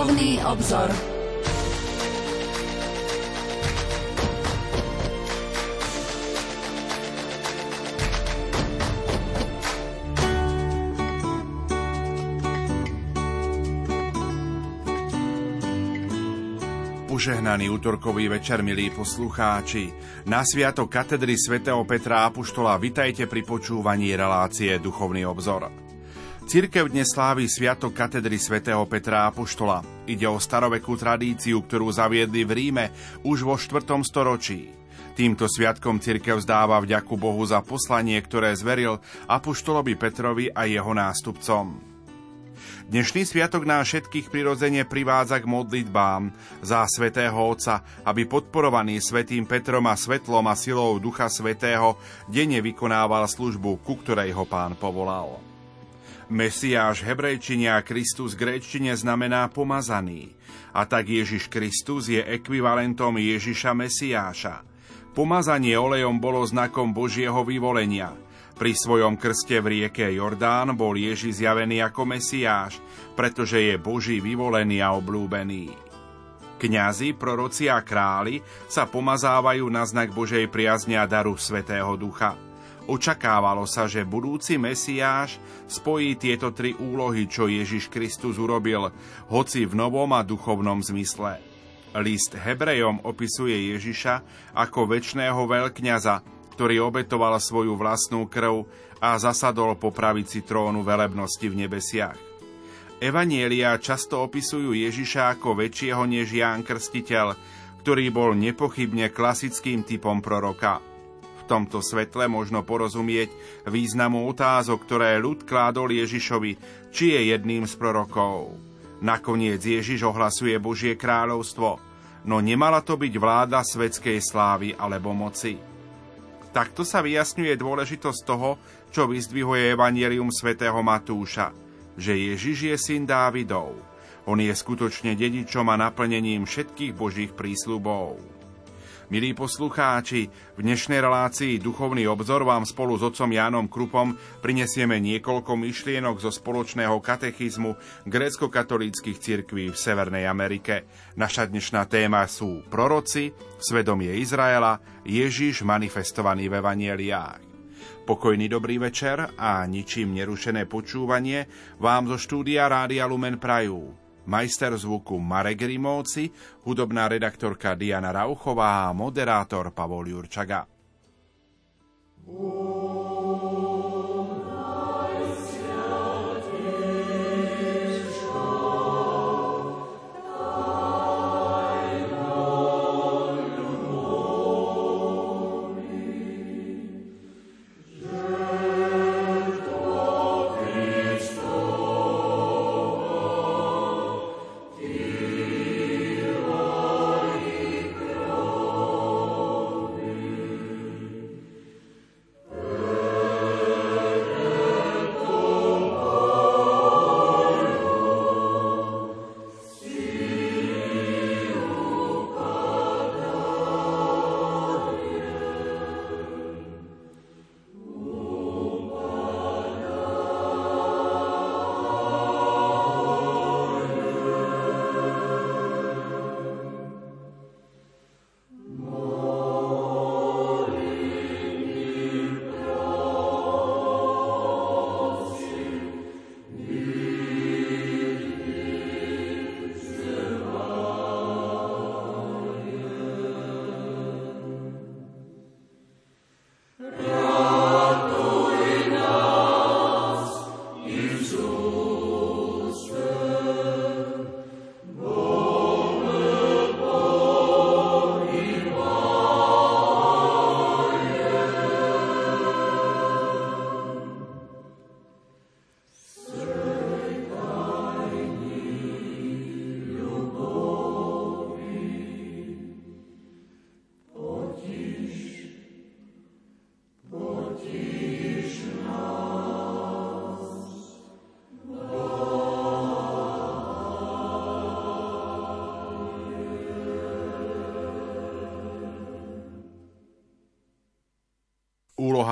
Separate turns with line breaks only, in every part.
Duchovný obzor.
Požehnaný útorkový večer, milí poslucháči. Na sviatok katedry svätého Petra Apoštola vitajte pri počúvaní relácie Duchovný obzor. Cirkev dnes slávi sviatok katedry svätého Petra Apoštola. Ide o starovekú tradíciu, ktorú zaviedli v Ríme už vo 4. storočí. Týmto sviatkom cirkev zdáva vďaku Bohu za poslanie, ktoré zveril Apoštolovi Petrovi a jeho nástupcom. Dnešný sviatok nás všetkých prirodzene privádza k modlitbám za svätého Otca, aby podporovaný svätým Petrom a svetlom a silou Ducha Svetého denne vykonával službu, ku ktorej ho pán povolal. Mesiáš hebrejčine a Kristus gréčtine znamená pomazaný. A tak Ježiš Kristus je ekvivalentom Ježiša Mesiáša. Pomazanie olejom bolo znakom Božieho vyvolenia – pri svojom krste v rieke Jordán bol Ježiš zjavený ako Mesiáš, pretože je Boží vyvolený a oblúbený. Kňazi, proroci a králi sa pomazávajú na znak Božej priazne a daru Svetého Ducha. Očakávalo sa, že budúci Mesiáš spojí tieto tri úlohy, čo Ježiš Kristus urobil, hoci v novom a duchovnom zmysle. List Hebrejom opisuje Ježiša ako väčšného veľkňaza, ktorý obetoval svoju vlastnú krv a zasadol po pravici trónu velebnosti v nebesiach. Evanielia často opisujú Ježiša ako väčšieho než Ján Krstiteľ, ktorý bol nepochybne klasickým typom proroka. Tomto svetle možno porozumieť významu otázok, ktoré ľud kládol Ježišovi, či je jedným z prorokov. Nakoniec Ježiš ohlasuje Božie kráľovstvo, no nemala to byť vláda svetskej slávy alebo moci. Takto sa vyjasňuje dôležitosť toho, čo vyzdvihuje Evangelium svätého Matúša, že Ježiš je syn Dávidov. On je skutočne dedičom a naplnením všetkých božích prísľubov. Milí poslucháči, v dnešnej relácii Duchovný obzor vám spolu s otcom Jánom Krupom prinesieme niekoľko myšlienok zo spoločného katechizmu grécko-katolíckých cirkví v Severnej Amerike. Naša dnešná téma sú proroci, svedomie Izraela, Ježiš manifestovaný v evanieliách. Pokojný dobrý večer a ničím nerušené počúvanie vám zo štúdia Rádia Lumen Prajú majster zvuku Marek Rimovci, hudobná redaktorka Diana Rauchová a moderátor Pavol Jurčaga. Oh.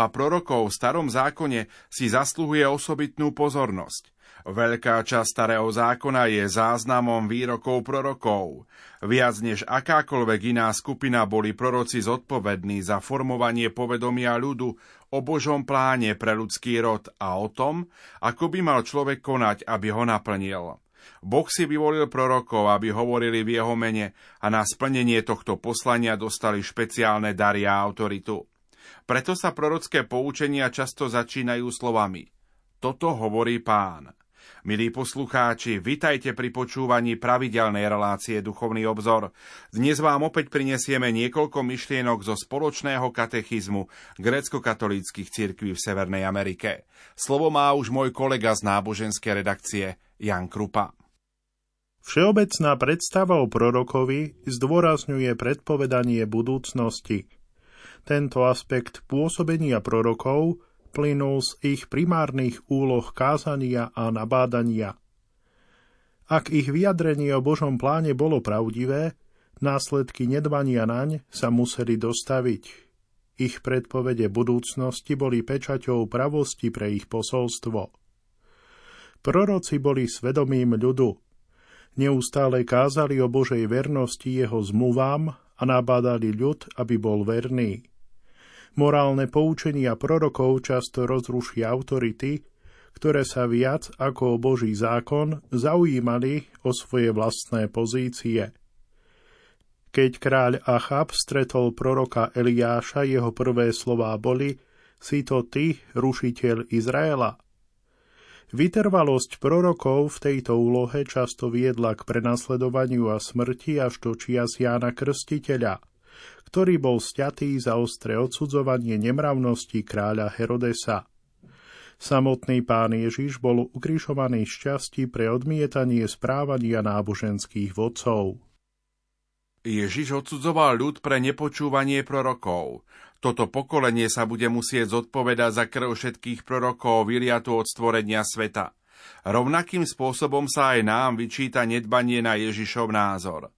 Prorokov v starom zákone si zasluhuje osobitnú pozornosť. Veľká časť starého zákona je záznamom výrokov prorokov. Viac než akákoľvek iná skupina boli proroci zodpovední za formovanie povedomia ľudu o Božom pláne pre ľudský rod a o tom, ako by mal človek konať, aby ho naplnil. Boh si vyvolil prorokov, aby hovorili v jeho mene a na splnenie tohto poslania dostali špeciálne dary a autoritu. Preto sa prorocké poučenia často začínajú slovami Toto hovorí pán. Milí poslucháči, vitajte pri počúvaní pravidelnej relácie Duchovný obzor. Dnes vám opäť prinesieme niekoľko myšlienok zo spoločného katechizmu grécko-katolíckých cirkví v Severnej Amerike. Slovo má už môj kolega z náboženskej redakcie Jan Krupa.
Všeobecná predstava o prorokovi zdôrazňuje predpovedanie budúcnosti. Tento aspekt pôsobenia prorokov plynul z ich primárnych úloh kázania a nabádania. Ak ich vyjadrenie o Božom pláne bolo pravdivé, následky nedbania naň sa museli dostaviť. Ich predpovede budúcnosti boli pečaťou pravosti pre ich posolstvo. Proroci boli svedomím ľudu. Neustále kázali o Božej vernosti jeho zmluvám a nabádali ľud, aby bol verný. Morálne poučenia prorokov často rozrušia autority, ktoré sa viac ako o Boží zákon zaujímali o svoje vlastné pozície. Keď kráľ Achab stretol proroka Eliáša, jeho prvé slová boli Si to ty, rušiteľ Izraela? Vytrvalosť prorokov v tejto úlohe často viedla k prenasledovaniu a smrti až do čias Jána Krstiteľa – ktorý bol stiatý za ostré odsudzovanie nemravnosti kráľa Herodesa. Samotný pán Ježiš bol ukrižovaný šťastí pre odmietanie správania náboženských vodcov.
Ježiš odsudzoval ľud pre nepočúvanie prorokov. Toto pokolenie sa bude musieť zodpovedať za krv všetkých prorokov vyliatu od stvorenia sveta. Rovnakým spôsobom sa aj nám vyčíta nedbanie na Ježišov názor.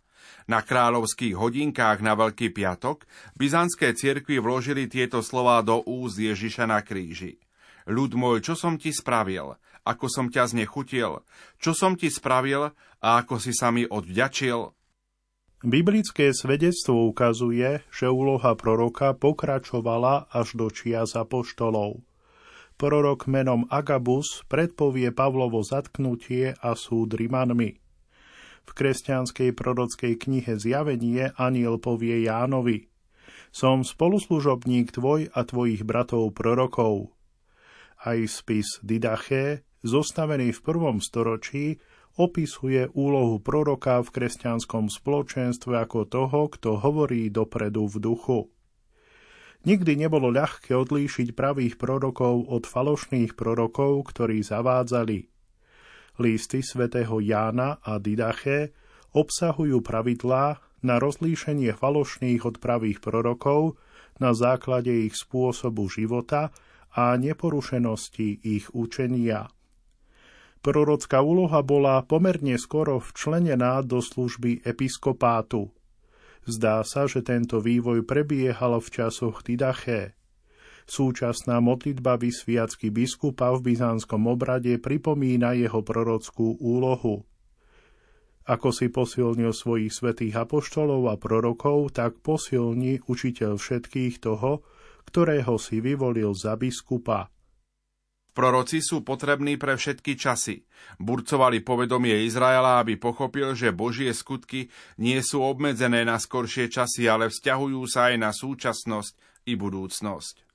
Na kráľovských hodinkách na Veľký piatok byzantské cirkvi vložili tieto slová do úz Ježiša na kríži. Ľud môj, čo som ti spravil? Ako som ťa znechutil? Čo som ti spravil a ako si sa mi odvďačil?
Biblické svedectvo ukazuje, že úloha proroka pokračovala až do čias apoštolov. Prorok menom Agabus predpovie Pavlovo zatknutie a súd Rimanmi. V kresťanskej prorockej knihe Zjavenie aniel povie Jánovi Som spoluslužobník tvoj a tvojich bratov prorokov. Aj spis Didaché, zostavený v prvom storočí, opisuje úlohu proroka v kresťanskom spoločenstve ako toho, kto hovorí dopredu v duchu. Nikdy nebolo ľahké odlíšiť pravých prorokov od falošných prorokov, ktorí zavádzali. Listy svätého Jána a Didache obsahujú pravidlá na rozlíšenie falošných od pravých prorokov na základe ich spôsobu života a neporušenosti ich učenia. Prorocká úloha bola pomerne skoro včlenená do služby episkopátu. Zdá sa, že tento vývoj prebiehal v časoch Didaché. Súčasná modlitba vysviacky biskupa v byzantskom obrade pripomína jeho prorockú úlohu. Ako si posilnil svojich svetých apoštolov a prorokov, tak posilni učiteľ všetkých toho, ktorého si vyvolil za biskupa.
Proroci sú potrební pre všetky časy. Burcovali povedomie Izraela, aby pochopil, že Božie skutky nie sú obmedzené na skoršie časy, ale vzťahujú sa aj na súčasnosť i budúcnosť.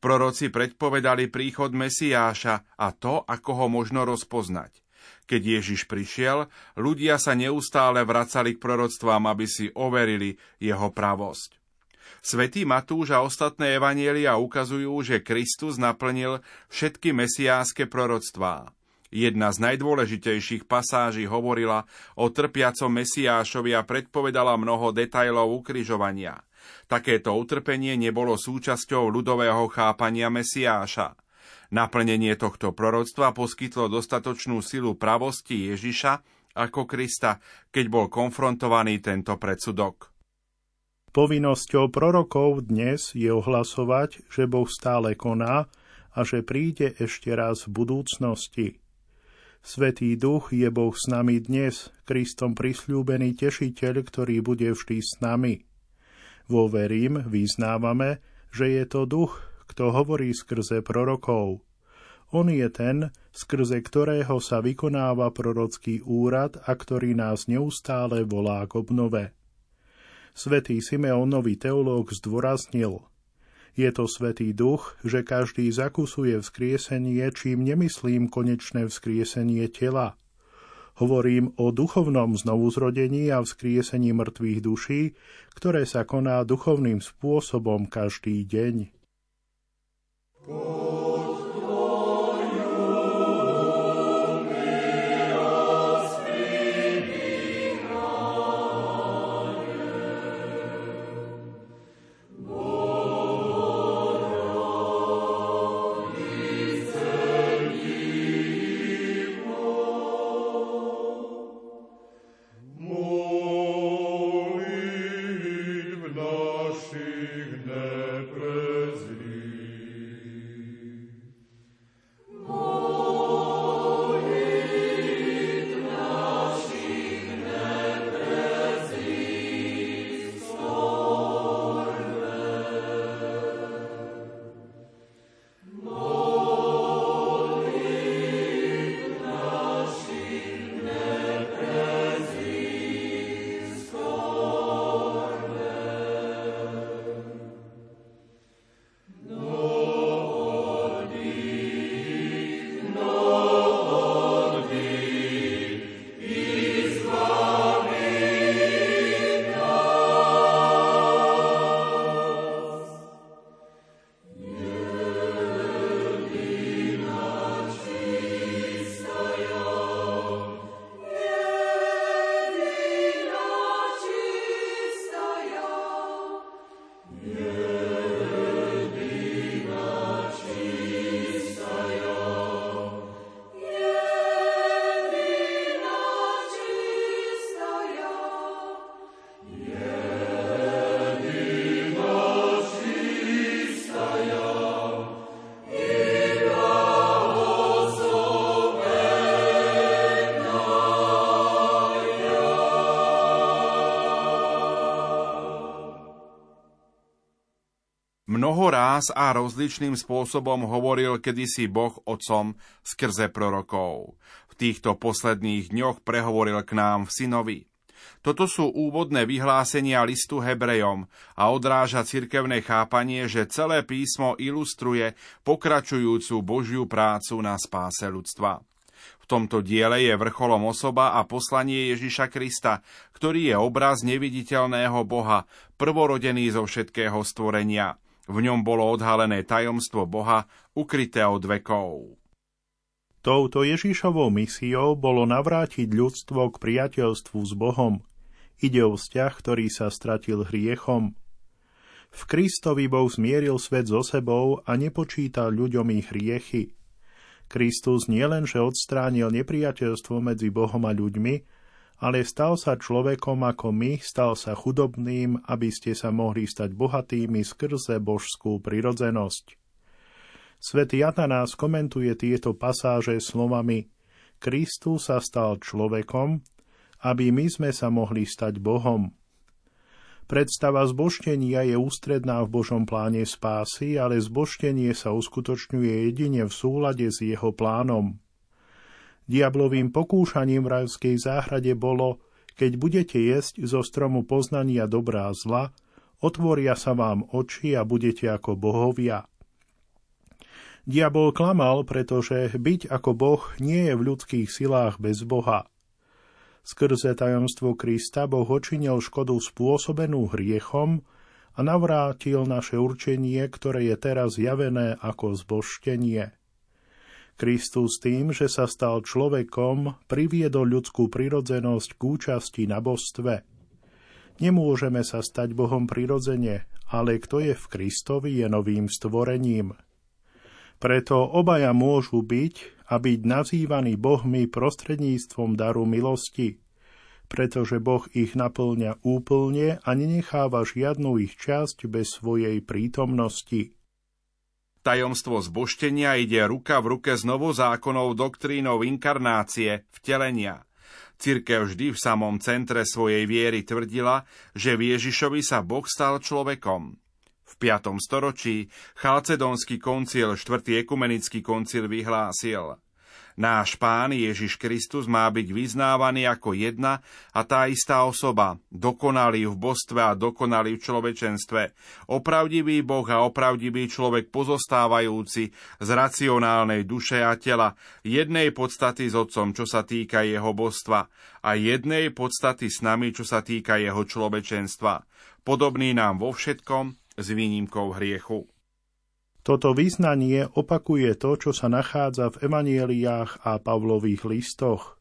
Proroci predpovedali príchod Mesiáša a to, ako ho možno rozpoznať. Keď Ježiš prišiel, ľudia sa neustále vracali k proroctvám, aby si overili jeho pravosť. Svetý Matúš a ostatné evanielia ukazujú, že Kristus naplnil všetky mesiáske proroctvá. Jedna z najdôležitejších pasáží hovorila o trpiacom Mesiášovi a predpovedala mnoho detajlov ukrižovania – Takéto utrpenie nebolo súčasťou ľudového chápania Mesiáša. Naplnenie tohto proroctva poskytlo dostatočnú silu pravosti Ježiša ako Krista, keď bol konfrontovaný tento predsudok.
Povinnosťou prorokov dnes je ohlasovať, že Boh stále koná a že príde ešte raz v budúcnosti. Svetý duch je Boh s nami dnes, Kristom prisľúbený tešiteľ, ktorý bude vždy s nami. Vo verím vyznávame, že je to duch, kto hovorí skrze prorokov. On je ten, skrze ktorého sa vykonáva prorocký úrad a ktorý nás neustále volá k obnove. Svetý Simeonový teológ zdôraznil, je to Svetý duch, že každý zakusuje vzkriesenie, čím nemyslím konečné vzkriesenie tela. Hovorím o duchovnom znovuzrodení a vzkriesení mŕtvych duší, ktoré sa koná duchovným spôsobom každý deň. Oh.
Ráz a rozličným spôsobom hovoril kedysi Boh Otcom skrze prorokov. V týchto posledných dňoch prehovoril k nám v synovi. Toto sú úvodné vyhlásenia listu Hebrejom a odráža cirkevné chápanie, že celé písmo ilustruje pokračujúcu Božiu prácu na spáse ľudstva. V tomto diele je vrcholom osoba a poslanie Ježiša Krista, ktorý je obraz neviditeľného Boha, prvorodený zo všetkého stvorenia – v ňom bolo odhalené tajomstvo Boha, ukryté od vekov.
Touto Ježišovou misiou bolo navrátiť ľudstvo k priateľstvu s Bohom. Ide o vzťah, ktorý sa stratil hriechom. V Kristovi Boh zmieril svet so sebou a nepočítal ľuďom ich hriechy. Kristus nielenže odstránil nepriateľstvo medzi Bohom a ľuďmi, ale stal sa človekom ako my, stal sa chudobným, aby ste sa mohli stať bohatými skrze božskú prirodzenosť. Svetý Atanás komentuje tieto pasáže slovami Kristus sa stal človekom, aby my sme sa mohli stať Bohom. Predstava zboštenia je ústredná v Božom pláne spásy, ale zboštenie sa uskutočňuje jedine v súlade s jeho plánom. Diablovým pokúšaním v rajskej záhrade bolo, keď budete jesť zo stromu poznania dobrá a zla, otvoria sa vám oči a budete ako bohovia. Diabol klamal, pretože byť ako Boh nie je v ľudských silách bez Boha. Skrze tajomstvo Krista Boh očinil škodu spôsobenú hriechom a navrátil naše určenie, ktoré je teraz javené ako zboštenie. Kristus tým, že sa stal človekom, priviedol ľudskú prirodzenosť k účasti na božstve. Nemôžeme sa stať Bohom prirodzene, ale kto je v Kristovi, je novým stvorením. Preto obaja môžu byť a byť nazývaní Bohmi prostredníctvom daru milosti. pretože Boh ich naplňa úplne a nenecháva žiadnu ich časť bez svojej prítomnosti.
Tajomstvo zboštenia ide ruka v ruke s novozákonnou doktrínou inkarnácie, vtelenia. Cirkev vždy v samom centre svojej viery tvrdila, že v Ježišovi sa Boh stal človekom. V 5. storočí Chalcedonský koncil, 4. ekumenický koncil vyhlásil – Náš Pán Ježiš Kristus má byť vyznávaný ako jedna a tá istá osoba, dokonalý v božstve a dokonalý v človečenstve, opravdivý Boh a opravdivý človek pozostávajúci z racionálnej duše a tela, jednej podstaty s Otcom, čo sa týka jeho božstva, a jednej podstaty s nami, čo sa týka jeho človečenstva, podobný nám vo všetkom s výnimkou hriechu.
Toto význanie opakuje to, čo sa nachádza v emanieliách a Pavlových listoch.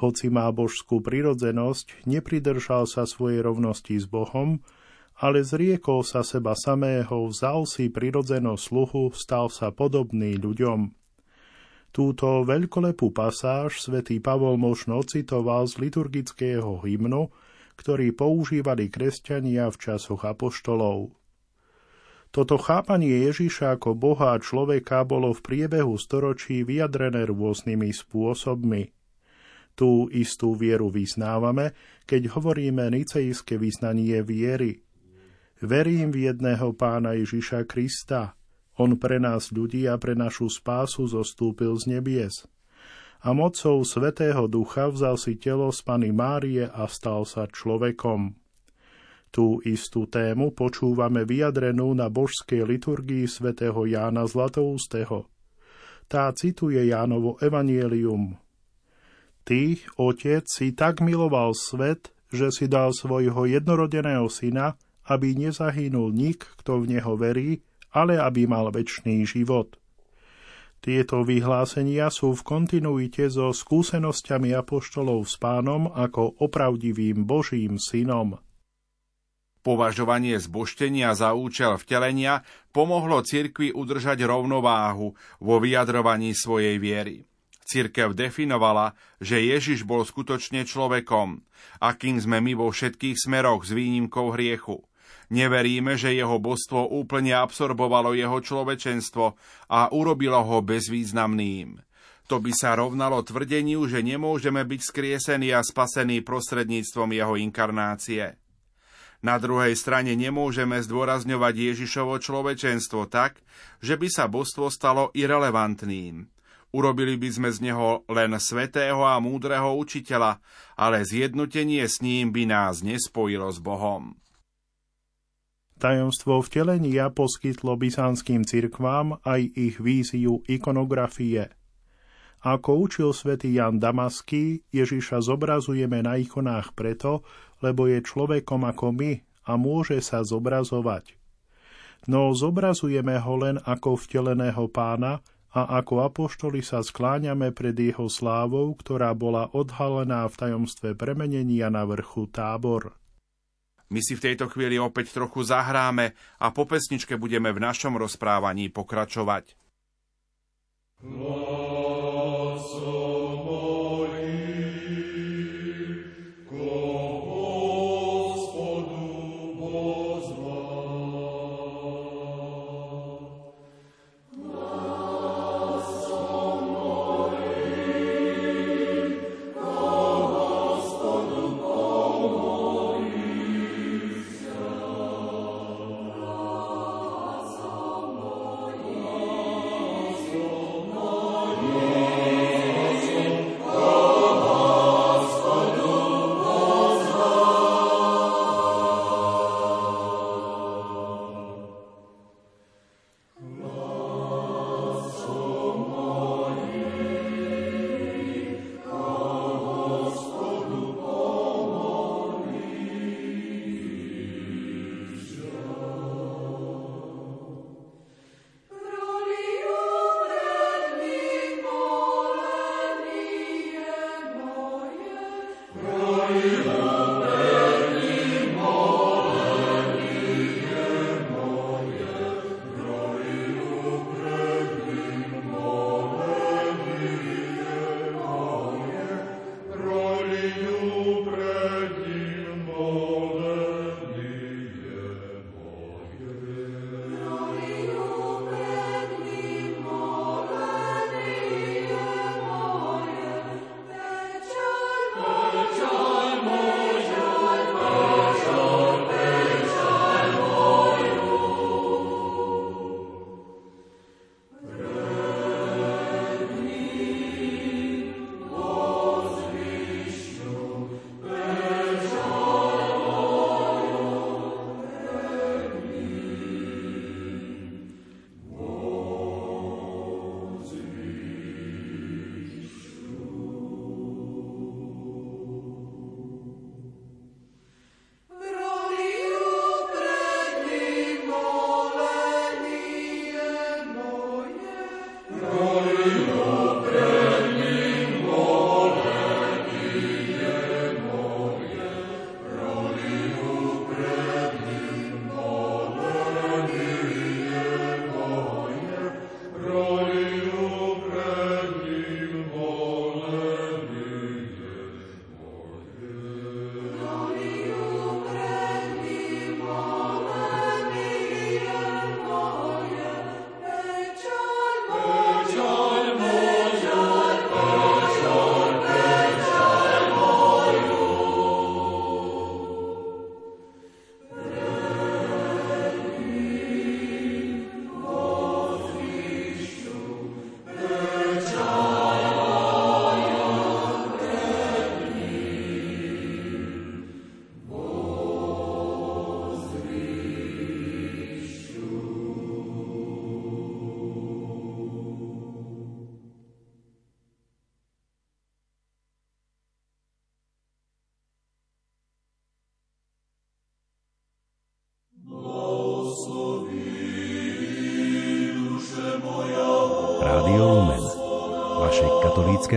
Hoci má božskú prirodzenosť, nepridržal sa svojej rovnosti s Bohom, ale zriekol sa seba samého, vzal si prirodzenosť sluhu, stal sa podobný ľuďom. Túto veľkolepú pasáž svätý Pavol možno citoval z liturgického hymnu, ktorý používali kresťania v časoch apoštolov. Toto chápanie Ježiša ako Boha a človeka bolo v priebehu storočí vyjadrené rôznymi spôsobmi. Tú istú vieru vyznávame, keď hovoríme nicejské vyznanie viery. Verím v jedného pána Ježiša Krista. On pre nás ľudí a pre našu spásu zostúpil z nebies. A mocou Svetého Ducha vzal si telo z Pany Márie a stal sa človekom. Tú istú tému počúvame vyjadrenú na božskej liturgii svätého Jána Zlatoústeho. Tá cituje Jánovo evanielium. Ty, Otec, si tak miloval svet, že si dal svojho jednorodeného syna, aby nezahynul nik, kto v neho verí, ale aby mal väčší život. Tieto vyhlásenia sú v kontinuite so skúsenosťami apoštolov s pánom ako opravdivým Božím synom.
Považovanie zboštenia za účel vtelenia pomohlo cirkvi udržať rovnováhu vo vyjadrovaní svojej viery. Cirkev definovala, že Ježiš bol skutočne človekom, akým sme my vo všetkých smeroch s výnimkou hriechu. Neveríme, že jeho božstvo úplne absorbovalo jeho človečenstvo a urobilo ho bezvýznamným. To by sa rovnalo tvrdeniu, že nemôžeme byť skriesení a spasení prostredníctvom jeho inkarnácie. Na druhej strane nemôžeme zdôrazňovať Ježišovo človečenstvo tak, že by sa božstvo stalo irrelevantným. Urobili by sme z neho len svetého a múdreho učiteľa, ale zjednotenie s ním by nás nespojilo s Bohom.
Tajomstvo vtelenia poskytlo byzantským cirkvám aj ich víziu ikonografie. Ako učil svätý Jan Damaský, Ježiša zobrazujeme na ikonách preto, lebo je človekom ako my a môže sa zobrazovať. No zobrazujeme ho len ako vteleného pána a ako apoštoli sa skláňame pred jeho slávou, ktorá bola odhalená v tajomstve premenenia na vrchu tábor.
My si v tejto chvíli opäť trochu zahráme a po pesničke budeme v našom rozprávaní pokračovať. Gloso.
Katolícke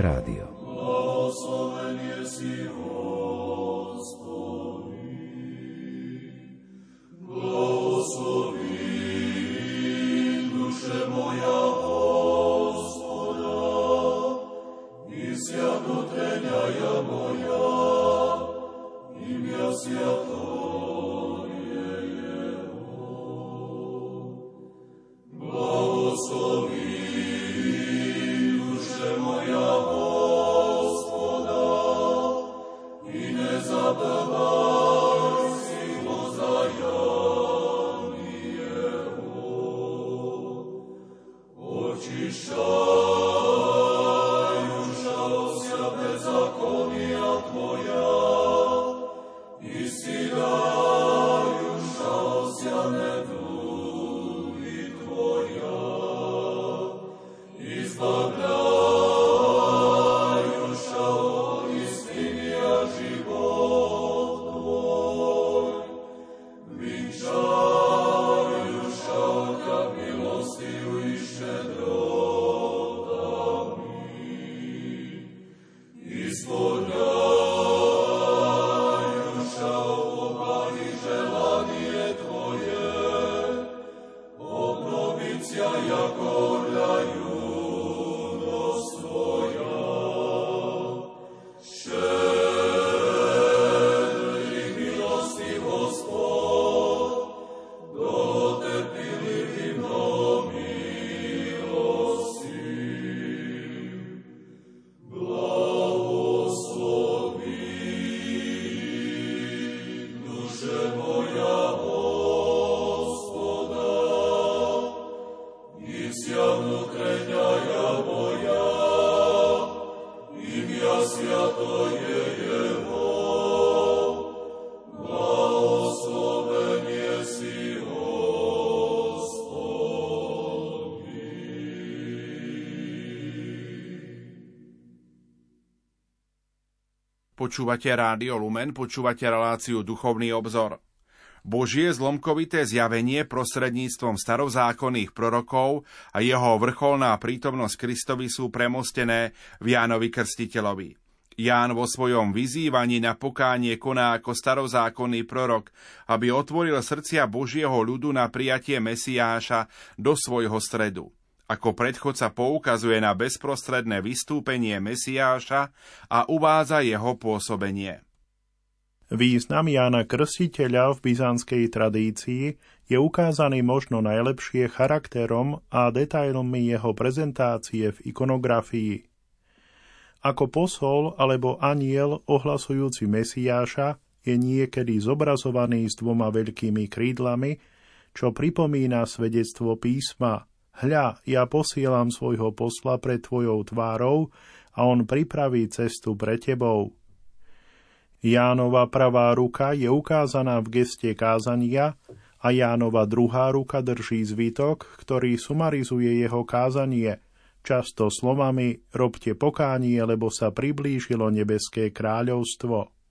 rádio.
Počúvate Rádio Lumen, počúvate reláciu Duchovný obzor. Božie zlomkovité zjavenie prostredníctvom starozákonných prorokov a jeho vrcholná prítomnosť Kristovi sú premostené v Jánovi Krstiteľovi. Ján vo svojom vyzývaní na pokánie koná ako starozákonný prorok, aby otvoril srdcia Božieho ľudu na prijatie Mesiáša do svojho stredu. Ako predchodca poukazuje na bezprostredné vystúpenie Mesiáša a uvádza jeho pôsobenie.
Význam Jána Krstiteľa v byzantskej tradícii je ukázaný možno najlepšie charakterom a detailmi jeho prezentácie v ikonografii. Ako posol alebo aniel ohlasujúci Mesiáša je niekedy zobrazovaný s dvoma veľkými krídlami, čo pripomína svedectvo písma – Hľa, ja posielam svojho posla pred tvojou tvárou a on pripraví cestu pre tebou. Jánova pravá ruka je ukázaná v geste kázania a Jánova druhá ruka drží zvitok, ktorý sumarizuje jeho kázanie, často slovami robte pokánie, lebo sa priblížilo nebeské kráľovstvo.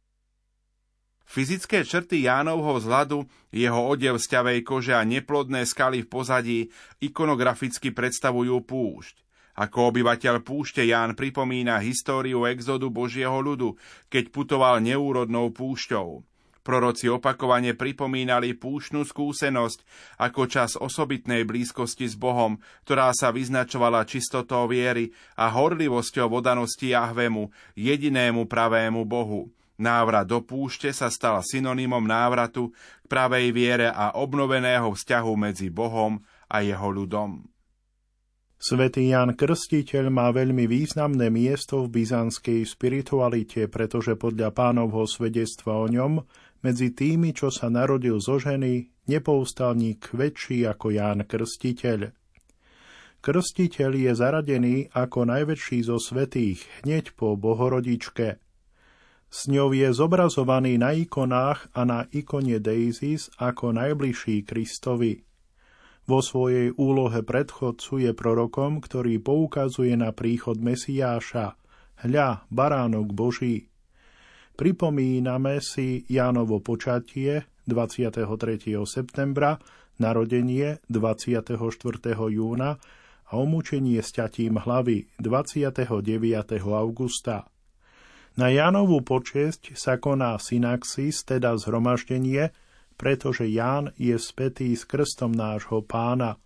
Fyzické črty Jánovho vzhľadu, jeho odev z ťavej kože a neplodné skaly v pozadí ikonograficky predstavujú púšť. Ako obyvateľ púšte Ján pripomína históriu exodu Božieho ľudu, keď putoval neúrodnou púšťou. Proroci opakovane pripomínali púšnu skúsenosť ako čas osobitnej blízkosti s Bohom, ktorá sa vyznačovala čistotou viery a horlivosťou vodanosti Jahvemu, jedinému pravému Bohu. Návrat do púšte sa stal synonymom návratu k pravej viere a obnoveného vzťahu medzi Bohom a jeho ľudom.
Svetý Jan Krstiteľ má veľmi významné miesto v byzantskej spiritualite, pretože podľa pánovho svedectva o ňom medzi tými, čo sa narodil zo ženy, nepoustal nik väčší ako Ján Krstiteľ. Krstiteľ je zaradený ako najväčší zo svetých hneď po Bohorodičke. S ňou je zobrazovaný na ikonách a na ikone Deisis ako najbližší Kristovi. Vo svojej úlohe predchodcu je prorokom, ktorý poukazuje na príchod Mesiáša. Hľa, baránok Boží. Pripomíname si Jánovo počatie 23. septembra, narodenie 24. júna a umúčenie ťatím hlavy 29. augusta. Na Jánovú počesť sa koná synaxis, teda zhromaždenie, pretože Ján je spätý s krstom nášho pána.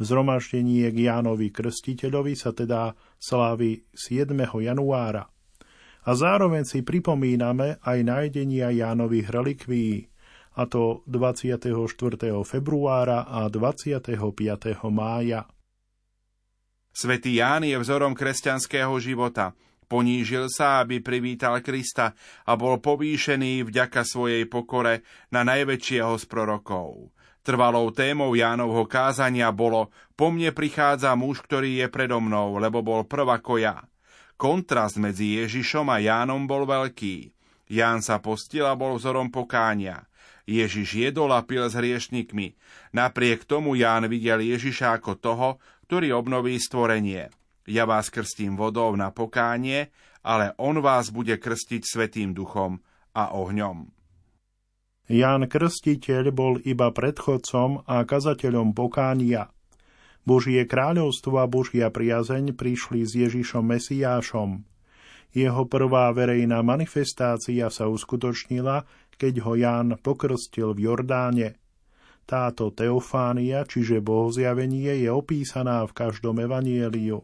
Zhromaždenie k Jánovi Krstiteľovi sa teda slávi 7. januára. A zároveň si pripomíname aj nájdenia Jánových relikvií, a to 24. februára a 25. mája.
Svetý Ján je vzorom kresťanského života – Ponížil sa, aby privítal Krista a bol povýšený vďaka svojej pokore na najväčšieho z prorokov. Trvalou témou Jánovho kázania bolo Po mne prichádza muž, ktorý je predo mnou, lebo bol prv ako ja. Kontrast medzi Ježišom a Jánom bol veľký. Ján sa postil a bol vzorom pokánia. Ježiš jedol a pil s hriešnikmi. Napriek tomu Ján videl Ježiša ako toho, ktorý obnoví stvorenie. Ja vás krstím vodou na pokánie, ale on vás bude krstiť Svetým duchom a ohňom.
Ján Krstiteľ bol iba predchodcom a kazateľom pokánia. Božie kráľovstvo a Božia priazeň prišli s Ježišom Mesiášom. Jeho prvá verejná manifestácia sa uskutočnila, keď ho Ján pokrstil v Jordáne. Táto teofánia, čiže bohozjavenie, je opísaná v každom evanieliu.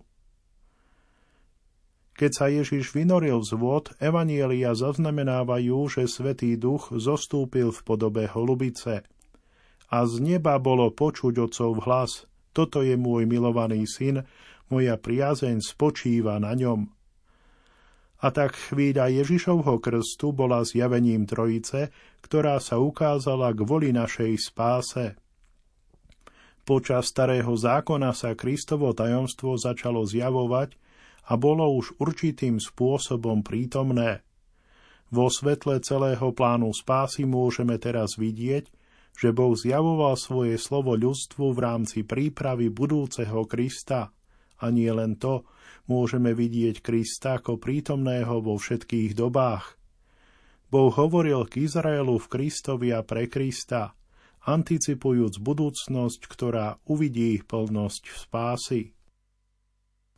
Keď sa Ježiš vynoril z vôd, evanielia zaznamenávajú, že Svetý duch zostúpil v podobe holubice. A z neba bolo počuť otcov hlas, toto je môj milovaný syn, moja priazeň spočíva na ňom. A tak chvíľa Ježišovho krstu bola zjavením Trojice, ktorá sa ukázala kvôli našej spáse. Počas starého zákona sa Kristovo tajomstvo začalo zjavovať a bolo už určitým spôsobom prítomné. Vo svetle celého plánu spásy môžeme teraz vidieť, že Boh zjavoval svoje slovo ľudstvu v rámci prípravy budúceho Krista. A nie len to, môžeme vidieť Krista ako prítomného vo všetkých dobách. Boh hovoril k Izraelu v Kristovi a pre Krista, anticipujúc budúcnosť, ktorá uvidí plnosť spásy.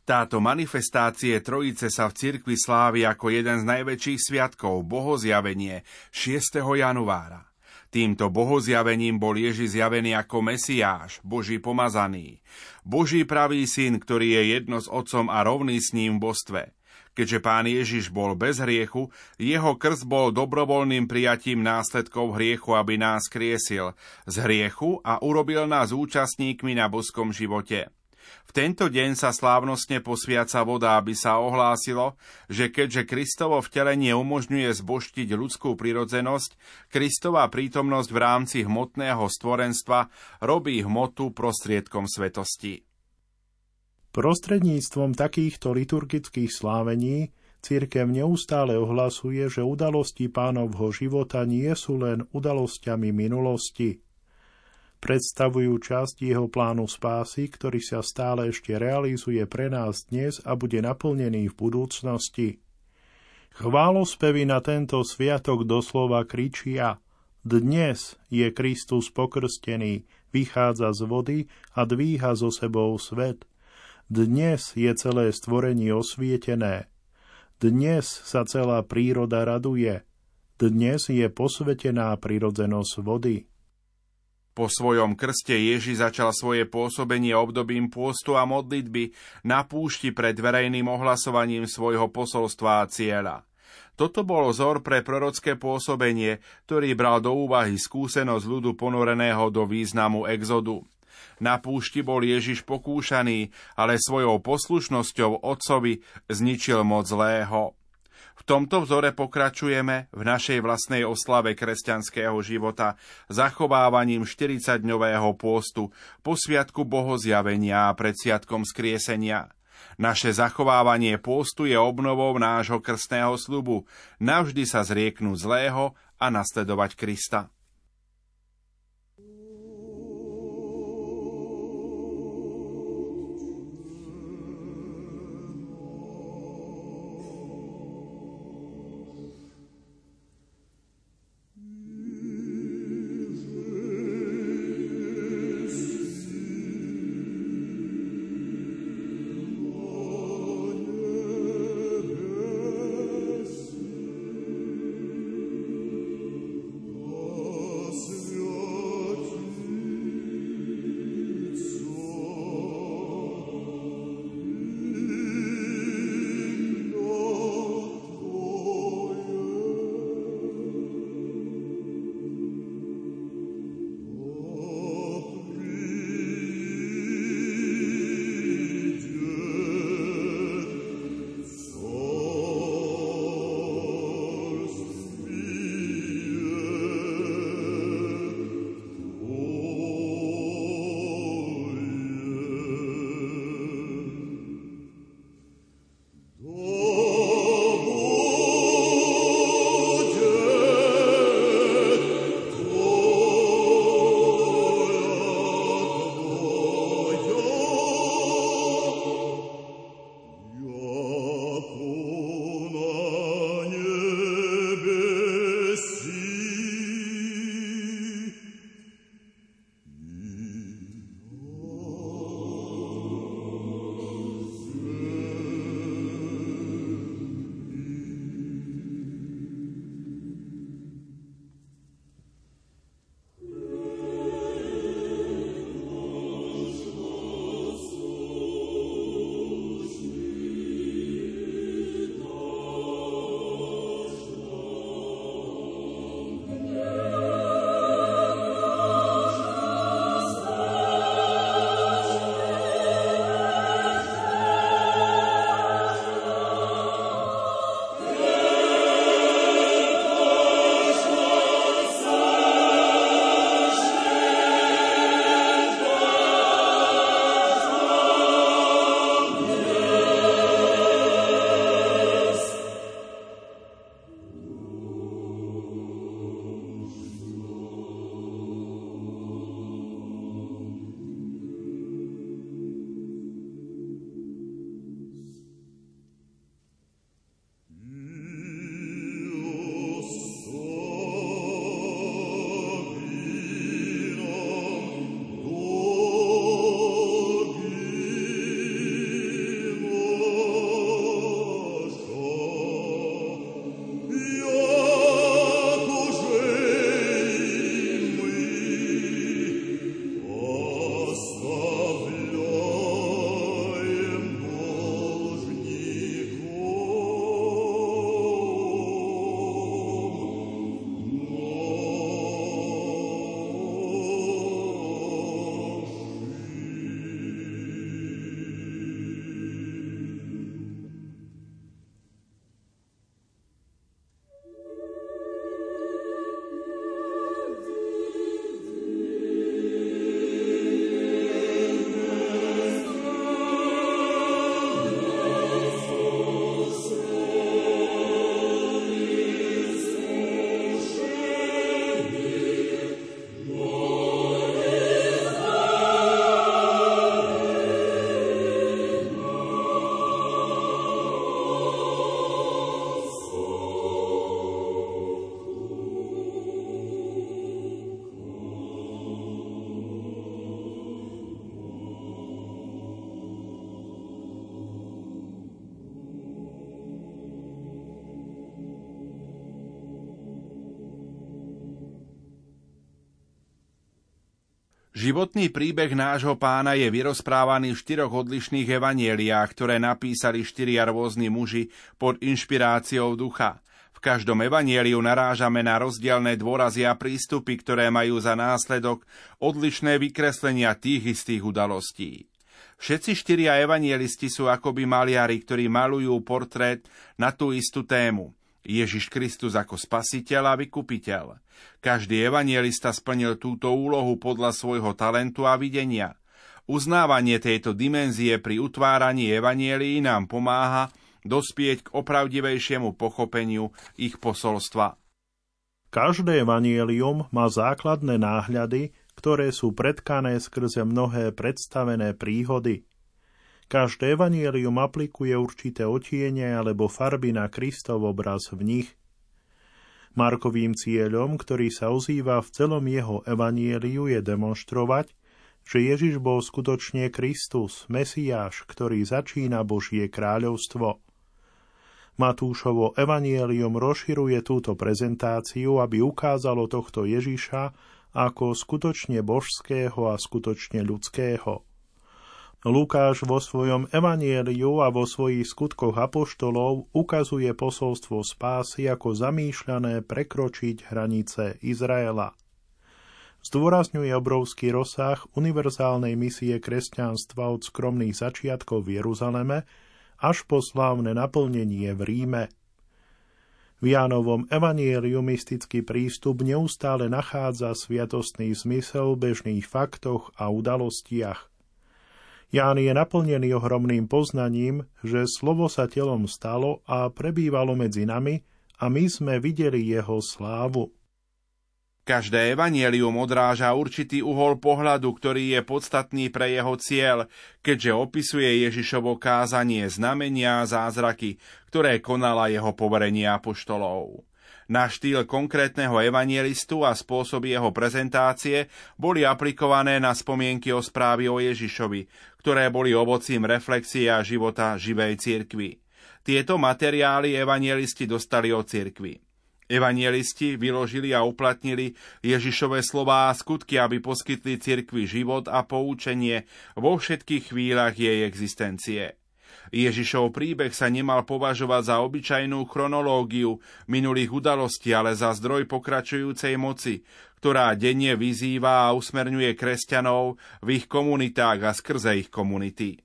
Táto manifestácie Trojice sa v cirkvi slávi ako jeden z najväčších sviatkov bohozjavenie 6. januára. Týmto bohozjavením bol Ježiš zjavený ako Mesiáš, Boží pomazaný. Boží pravý syn, ktorý je jedno s otcom a rovný s ním v bostve. Keďže pán Ježiš bol bez hriechu, jeho krst bol dobrovoľným prijatím následkov hriechu, aby nás kriesil z hriechu a urobil nás účastníkmi na boskom živote. V tento deň sa slávnostne posviaca voda, aby sa ohlásilo, že keďže Kristovo vtelenie umožňuje zboštiť ľudskú prirodzenosť, Kristová prítomnosť v rámci hmotného stvorenstva robí hmotu prostriedkom svetosti.
Prostredníctvom takýchto liturgických slávení Církev neustále ohlasuje, že udalosti pánovho života nie sú len udalosťami minulosti, predstavujú časť jeho plánu spásy, ktorý sa stále ešte realizuje pre nás dnes a bude naplnený v budúcnosti. Chválospevy na tento sviatok doslova kričia Dnes je Kristus pokrstený, vychádza z vody a dvíha zo sebou svet. Dnes je celé stvorenie osvietené. Dnes sa celá príroda raduje. Dnes je posvetená prirodzenosť vody.
Po svojom krste Ježi začal svoje pôsobenie obdobím pôstu a modlitby na púšti pred verejným ohlasovaním svojho posolstva a cieľa. Toto bol vzor pre prorocké pôsobenie, ktorý bral do úvahy skúsenosť ľudu ponoreného do významu exodu. Na púšti bol Ježiš pokúšaný, ale svojou poslušnosťou otcovi zničil moc zlého. V tomto vzore pokračujeme v našej vlastnej oslave kresťanského života zachovávaním 40-dňového pôstu po sviatku bohozjavenia a pred sviatkom skriesenia. Naše zachovávanie pôstu je obnovou nášho krstného slubu, navždy sa zrieknú zlého a nasledovať Krista. Životný príbeh nášho pána je vyrozprávaný v štyroch odlišných evanieliách, ktoré napísali štyria rôzni muži pod inšpiráciou ducha. V každom evanieliu narážame na rozdielne dôrazy a prístupy, ktoré majú za následok odlišné vykreslenia tých istých udalostí. Všetci štyria evanielisti sú akoby maliari, ktorí malujú portrét na tú istú tému – Ježiš Kristus ako spasiteľ a vykupiteľ. Každý evanielista splnil túto úlohu podľa svojho talentu a videnia. Uznávanie tejto dimenzie pri utváraní evanielii nám pomáha dospieť k opravdivejšiemu pochopeniu ich posolstva.
Každé evanielium má základné náhľady, ktoré sú predkané skrze mnohé predstavené príhody – Každé evanielium aplikuje určité otiene alebo farby na Kristov obraz v nich. Markovým cieľom, ktorý sa ozýva v celom jeho evanieliu, je demonstrovať, že Ježiš bol skutočne Kristus, Mesiáš, ktorý začína Božie kráľovstvo. Matúšovo evanielium rozširuje túto prezentáciu, aby ukázalo tohto Ježiša ako skutočne božského a skutočne ľudského. Lukáš vo svojom evanieliu a vo svojich skutkoch apoštolov ukazuje posolstvo spásy ako zamýšľané prekročiť hranice Izraela. Zdôrazňuje obrovský rozsah univerzálnej misie kresťanstva od skromných začiatkov v Jeruzaleme až po slávne naplnenie v Ríme. V Jánovom evanieliu mystický prístup neustále nachádza sviatostný zmysel v bežných faktoch a udalostiach – Ján je naplnený ohromným poznaním, že slovo sa telom stalo a prebývalo medzi nami a my sme videli jeho slávu.
Každé evanielium odráža určitý uhol pohľadu, ktorý je podstatný pre jeho cieľ, keďže opisuje Ježišovo kázanie znamenia a zázraky, ktoré konala jeho poverenie apoštolov. Na štýl konkrétneho evanielistu a spôsob jeho prezentácie boli aplikované na spomienky o správy o Ježišovi, ktoré boli ovocím reflexie a života živej cirkvi. Tieto materiály evanielisti dostali od cirkvi. Evanielisti vyložili a uplatnili Ježišové slová a skutky, aby poskytli cirkvi život a poučenie vo všetkých chvíľach jej existencie. Ježišov príbeh sa nemal považovať za obyčajnú chronológiu minulých udalostí, ale za zdroj pokračujúcej moci, ktorá denne vyzýva a usmerňuje kresťanov v ich komunitách a skrze ich komunity.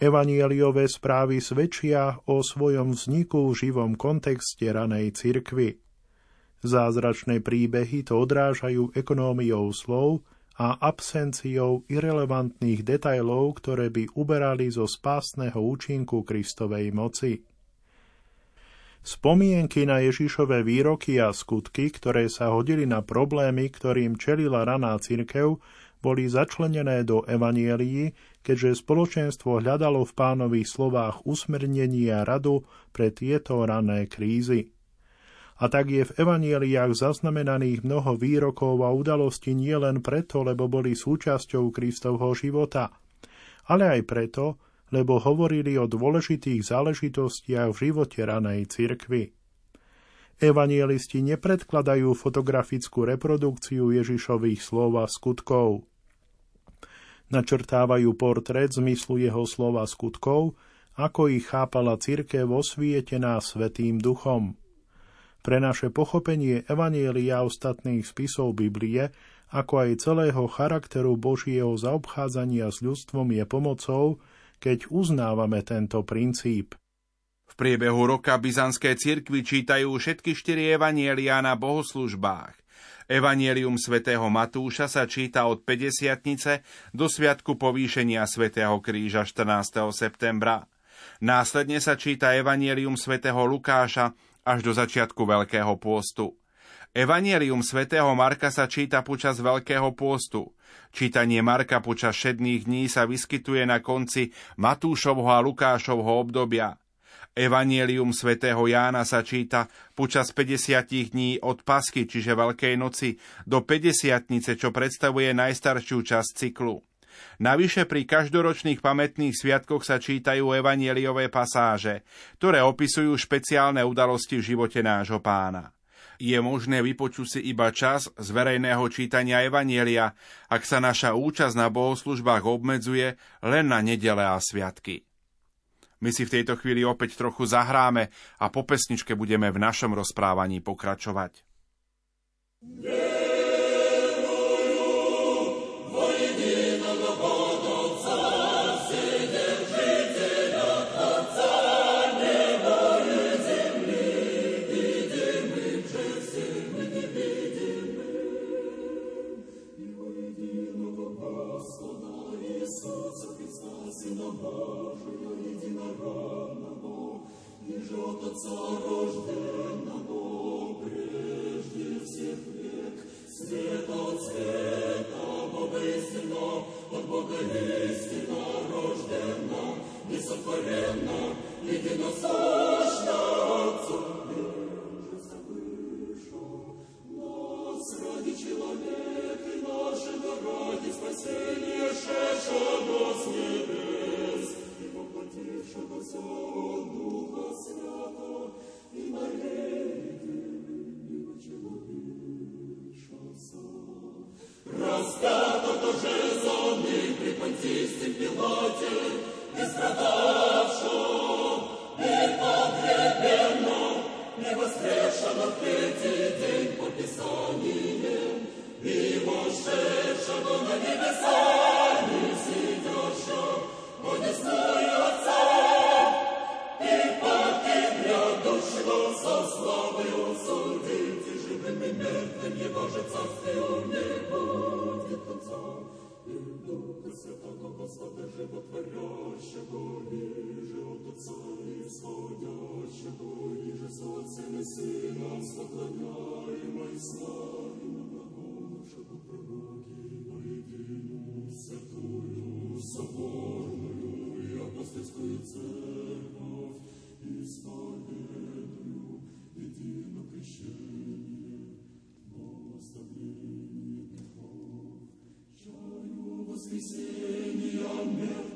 Evanieliové správy svedčia o svojom vzniku v živom kontexte ranej cirkvy. Zázračné príbehy to odrážajú ekonómiou slov, a absenciou irrelevantných detajlov, ktoré by uberali zo spásneho účinku Kristovej moci. Spomienky na Ježišové výroky a skutky, ktoré sa hodili na problémy, ktorým čelila raná cirkev, boli začlenené do evanielií, keďže spoločenstvo hľadalo v pánových slovách usmernenie a radu pre tieto rané krízy. A tak je v evanieliách zaznamenaných mnoho výrokov a udalostí nielen preto, lebo boli súčasťou Kristovho života, ale aj preto, lebo hovorili o dôležitých záležitostiach v živote ranej cirkvy. Evanielisti nepredkladajú fotografickú reprodukciu Ježišových slov a skutkov. Načrtávajú portrét zmyslu jeho slova skutkov, ako ich chápala cirkev osvietená Svetým duchom. Pre naše pochopenie Evanielia ostatných spisov Biblie, ako aj celého charakteru Božieho zaobchádzania s ľudstvom je pomocou, keď uznávame tento princíp.
V priebehu roka byzantské cirkvy čítajú všetky štyri evanielia na bohoslužbách. Evanielium svätého Matúša sa číta od 50 do sviatku povýšenia svätého kríža 14. septembra. Následne sa číta Evanielium svätého Lukáša až do začiatku Veľkého pôstu. Evangelium svätého Marka sa číta počas Veľkého pôstu. Čítanie Marka počas šedných dní sa vyskytuje na konci Matúšovho a Lukášovho obdobia. Evangelium svätého Jána sa číta počas 50 dní od Pasky, čiže Veľkej noci, do 50 čo predstavuje najstaršiu časť cyklu. Navyše pri každoročných pamätných sviatkoch sa čítajú evanieliové pasáže, ktoré opisujú špeciálne udalosti v živote nášho pána. je možné vypočuť si iba čas z verejného čítania Evanielia, ak sa naša účasť na bohoslužbách obmedzuje len na nedele a sviatky. My si v tejto chvíli opäť trochu zahráme a po pesničke budeme v našom rozprávaní pokračovať. Yeah. Sing Deo meus.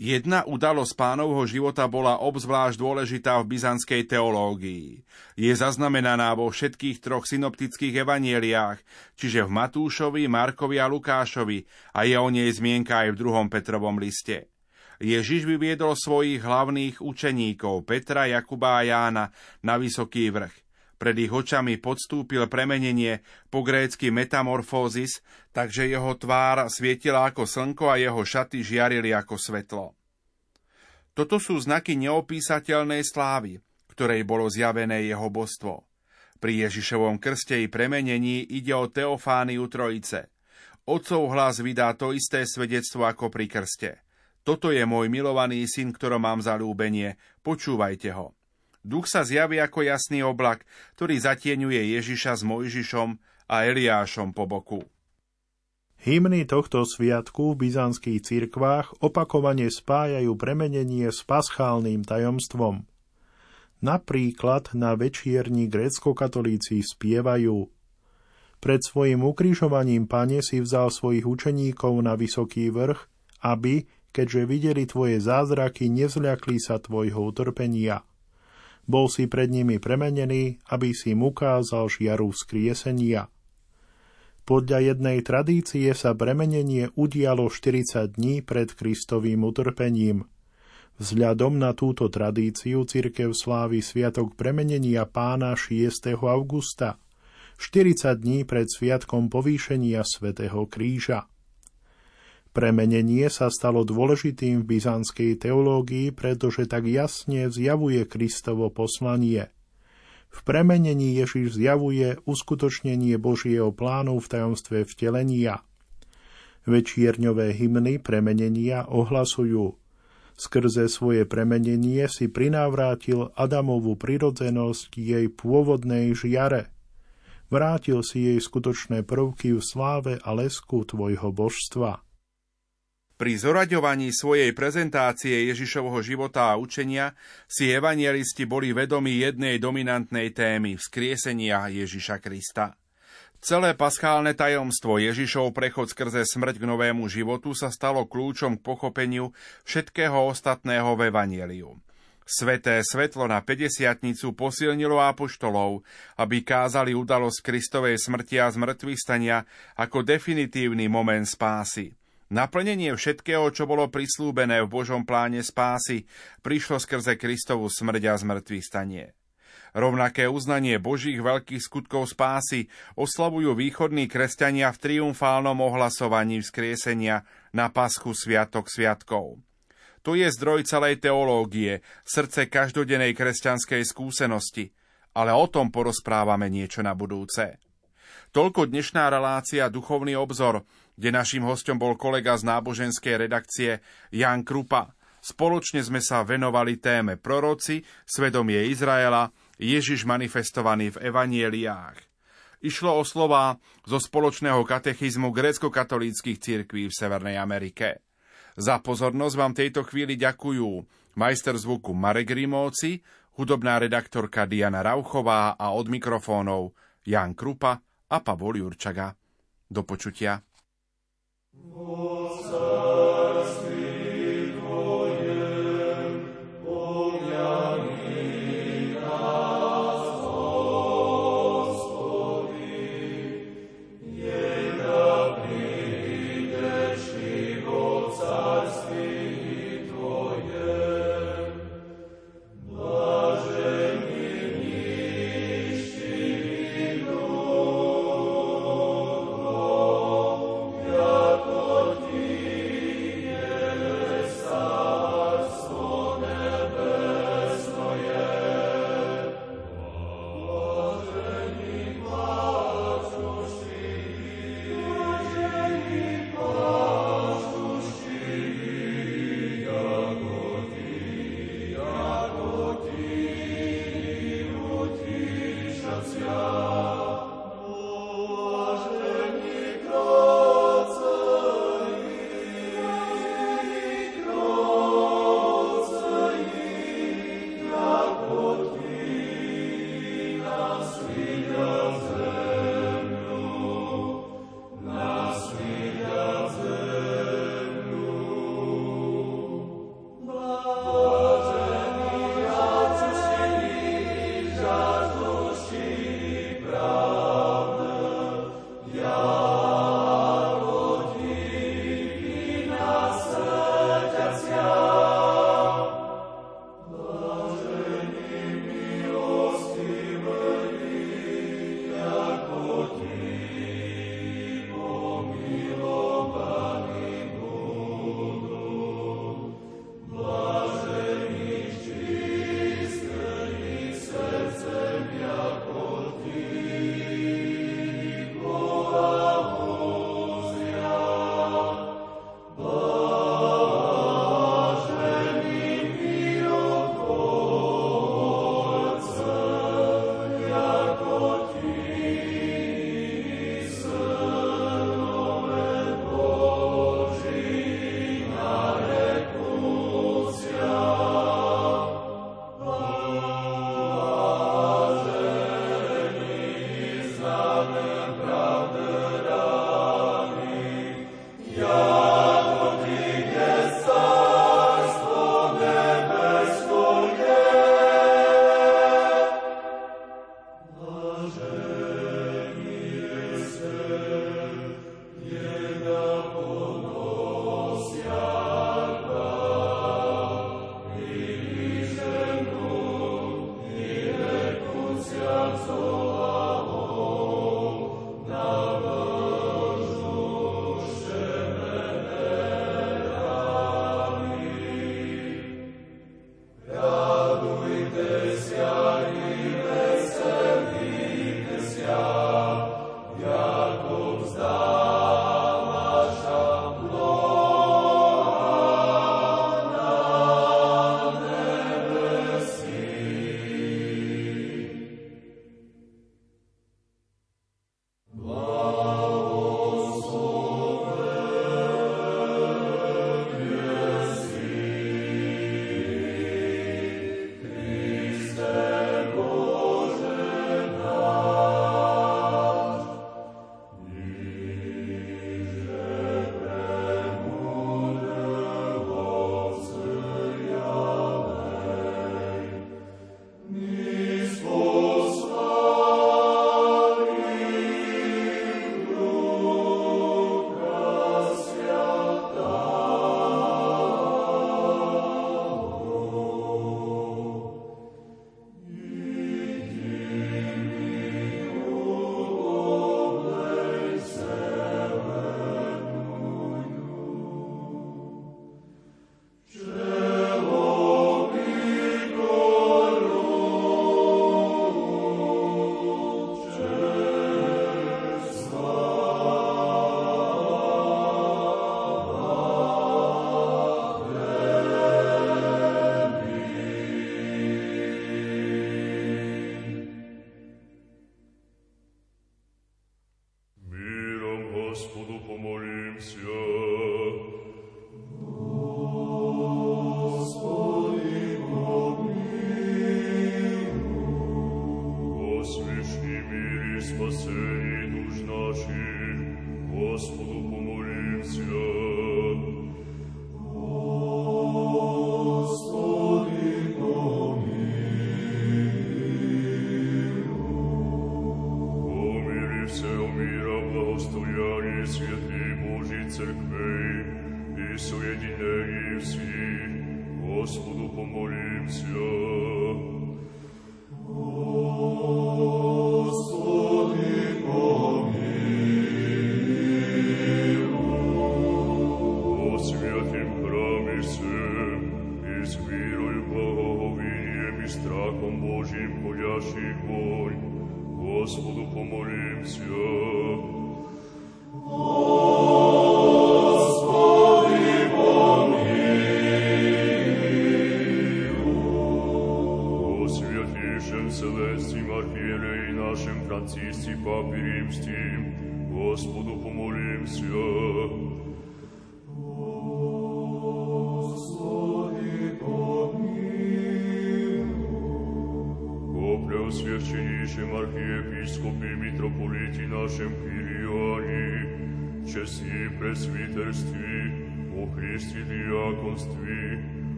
Jedna udalosť pánovho života bola obzvlášť dôležitá v byzantskej teológii. Je zaznamenaná vo všetkých troch synoptických evanieliách, čiže v Matúšovi, Markovi a Lukášovi a je o nej zmienka aj v druhom Petrovom liste. Ježiš vyviedol svojich hlavných učeníkov Petra, Jakuba a Jána na vysoký vrch. Pred ich očami podstúpil premenenie po grécky metamorfózis, takže jeho tvár svietila ako slnko a jeho šaty žiarili ako svetlo. Toto sú znaky neopísateľnej slávy, ktorej bolo zjavené jeho božstvo. Pri Ježišovom krste i premenení ide o Teofániu Trojice. Otcov hlas vydá to isté svedectvo ako pri krste. Toto je môj milovaný syn, ktorom mám zalúbenie, počúvajte ho. Duch sa zjaví ako jasný oblak, ktorý zatieňuje Ježiša s Mojžišom a Eliášom po boku.
Hymny tohto sviatku v byzantských cirkvách opakovane spájajú premenenie s paschálnym tajomstvom. Napríklad na večierni grécko-katolíci spievajú Pred svojim ukrižovaním, pane, si vzal svojich učeníkov na vysoký vrch, aby, keďže videli tvoje zázraky, nezľakli sa tvojho utrpenia. Bol si pred nimi premenený, aby si im ukázal žiaru vzkriesenia. Podľa jednej tradície sa premenenie udialo 40 dní pred Kristovým utrpením. Vzhľadom na túto tradíciu cirkev slávi sviatok premenenia pána 6. augusta, 40 dní pred sviatkom povýšenia svätého kríža. Premenenie sa stalo dôležitým v byzantskej teológii, pretože tak jasne zjavuje Kristovo poslanie – v premenení Ježiš zjavuje uskutočnenie Božieho plánu v tajomstve vtelenia. Večierňové hymny premenenia ohlasujú Skrze svoje premenenie si prinávrátil Adamovú prirodzenosť jej pôvodnej žiare. Vrátil si jej skutočné prvky v sláve a lesku tvojho božstva.
Pri zoraďovaní svojej prezentácie Ježišovho života a učenia si evangelisti boli vedomi jednej dominantnej témy vzkriesenia Ježiša Krista. Celé paschálne tajomstvo Ježišov prechod skrze smrť k novému životu sa stalo kľúčom k pochopeniu všetkého ostatného v Evangeliu. Sveté svetlo na 50 posilnilo apoštolov, aby kázali udalosť Kristovej smrti a zmrtvých stania ako definitívny moment spásy. Naplnenie všetkého, čo bolo prislúbené v Božom pláne spásy, prišlo skrze Kristovu smrť a zmrtvý stanie. Rovnaké uznanie Božích veľkých skutkov spásy oslavujú východní kresťania v triumfálnom ohlasovaní vzkriesenia na paschu Sviatok Sviatkov. To je zdroj celej teológie, srdce každodenej kresťanskej skúsenosti, ale o tom porozprávame niečo na budúce. Toľko dnešná relácia Duchovný obzor, kde našim hostom bol kolega z náboženskej redakcie Jan Krupa. Spoločne sme sa venovali téme proroci, svedomie Izraela, Ježiš manifestovaný v evanieliách. Išlo o slová zo spoločného katechizmu grécko-katolíckých cirkví v Severnej Amerike. Za pozornosť vám tejto chvíli ďakujú majster zvuku Marek Rimóci, hudobná redaktorka Diana Rauchová a od mikrofónov Jan Krupa a Pavol Jurčaga. Do počutia.
Vos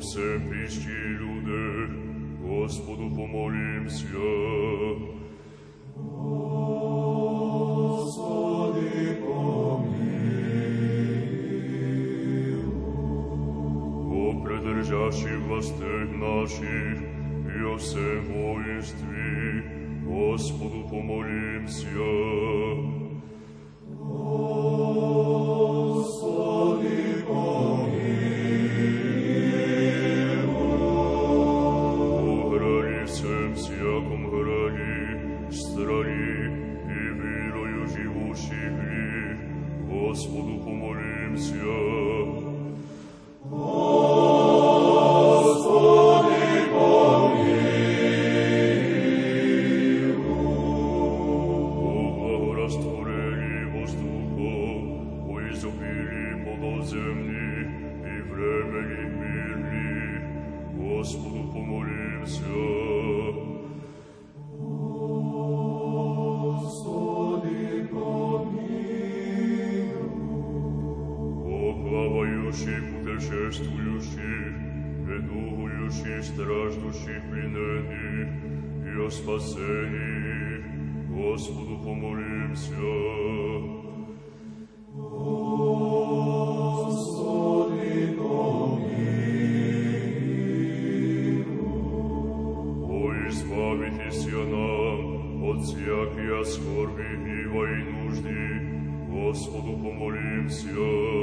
всем прищи люди, Господу помолимся. Господи, помилуй. О предержащих властях наших и о всем воинстве, Господу помолимся.
всякая